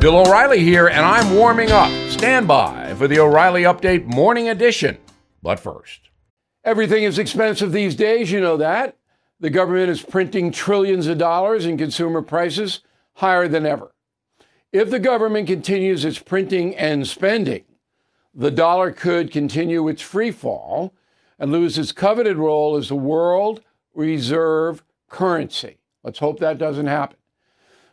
Bill O'Reilly here, and I'm warming up. Stand by for the O'Reilly Update Morning Edition. But first, everything is expensive these days, you know that. The government is printing trillions of dollars and consumer prices higher than ever. If the government continues its printing and spending, the dollar could continue its free fall and lose its coveted role as the world reserve currency. Let's hope that doesn't happen.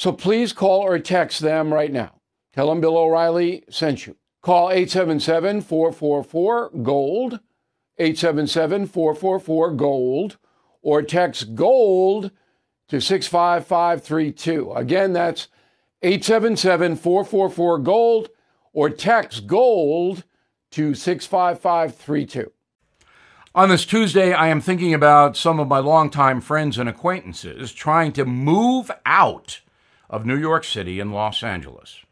So please call or text them right now. Tell them Bill O'Reilly sent you. Call 877 444 GOLD, 877 444 GOLD, or text GOLD to 65532. Again, that's 877 444 GOLD, or text GOLD to 65532. On this Tuesday, I am thinking about some of my longtime friends and acquaintances trying to move out of New York City and Los Angeles.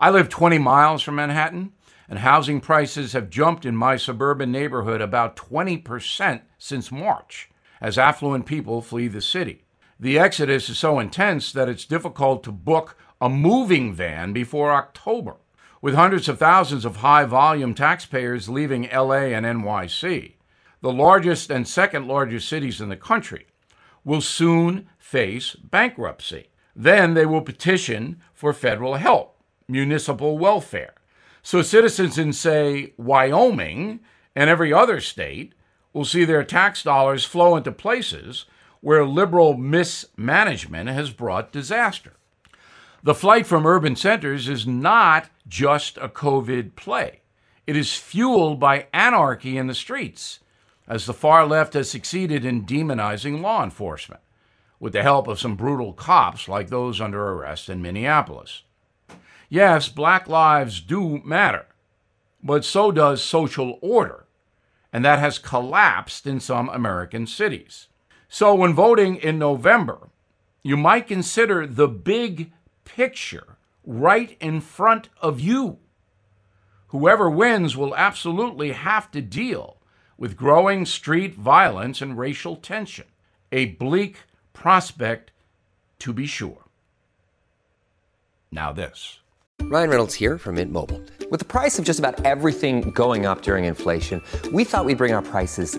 I live 20 miles from Manhattan, and housing prices have jumped in my suburban neighborhood about 20% since March as affluent people flee the city. The exodus is so intense that it's difficult to book a moving van before October, with hundreds of thousands of high volume taxpayers leaving LA and NYC. The largest and second largest cities in the country will soon face bankruptcy. Then they will petition for federal help, municipal welfare. So citizens in, say, Wyoming and every other state will see their tax dollars flow into places where liberal mismanagement has brought disaster. The flight from urban centers is not just a COVID play. It is fueled by anarchy in the streets, as the far left has succeeded in demonizing law enforcement with the help of some brutal cops like those under arrest in Minneapolis. Yes, black lives do matter, but so does social order, and that has collapsed in some American cities. So when voting in November, you might consider the big picture right in front of you. Whoever wins will absolutely have to deal with growing street violence and racial tension, a bleak prospect to be sure. Now, this. Ryan Reynolds here from Mint Mobile. With the price of just about everything going up during inflation, we thought we'd bring our prices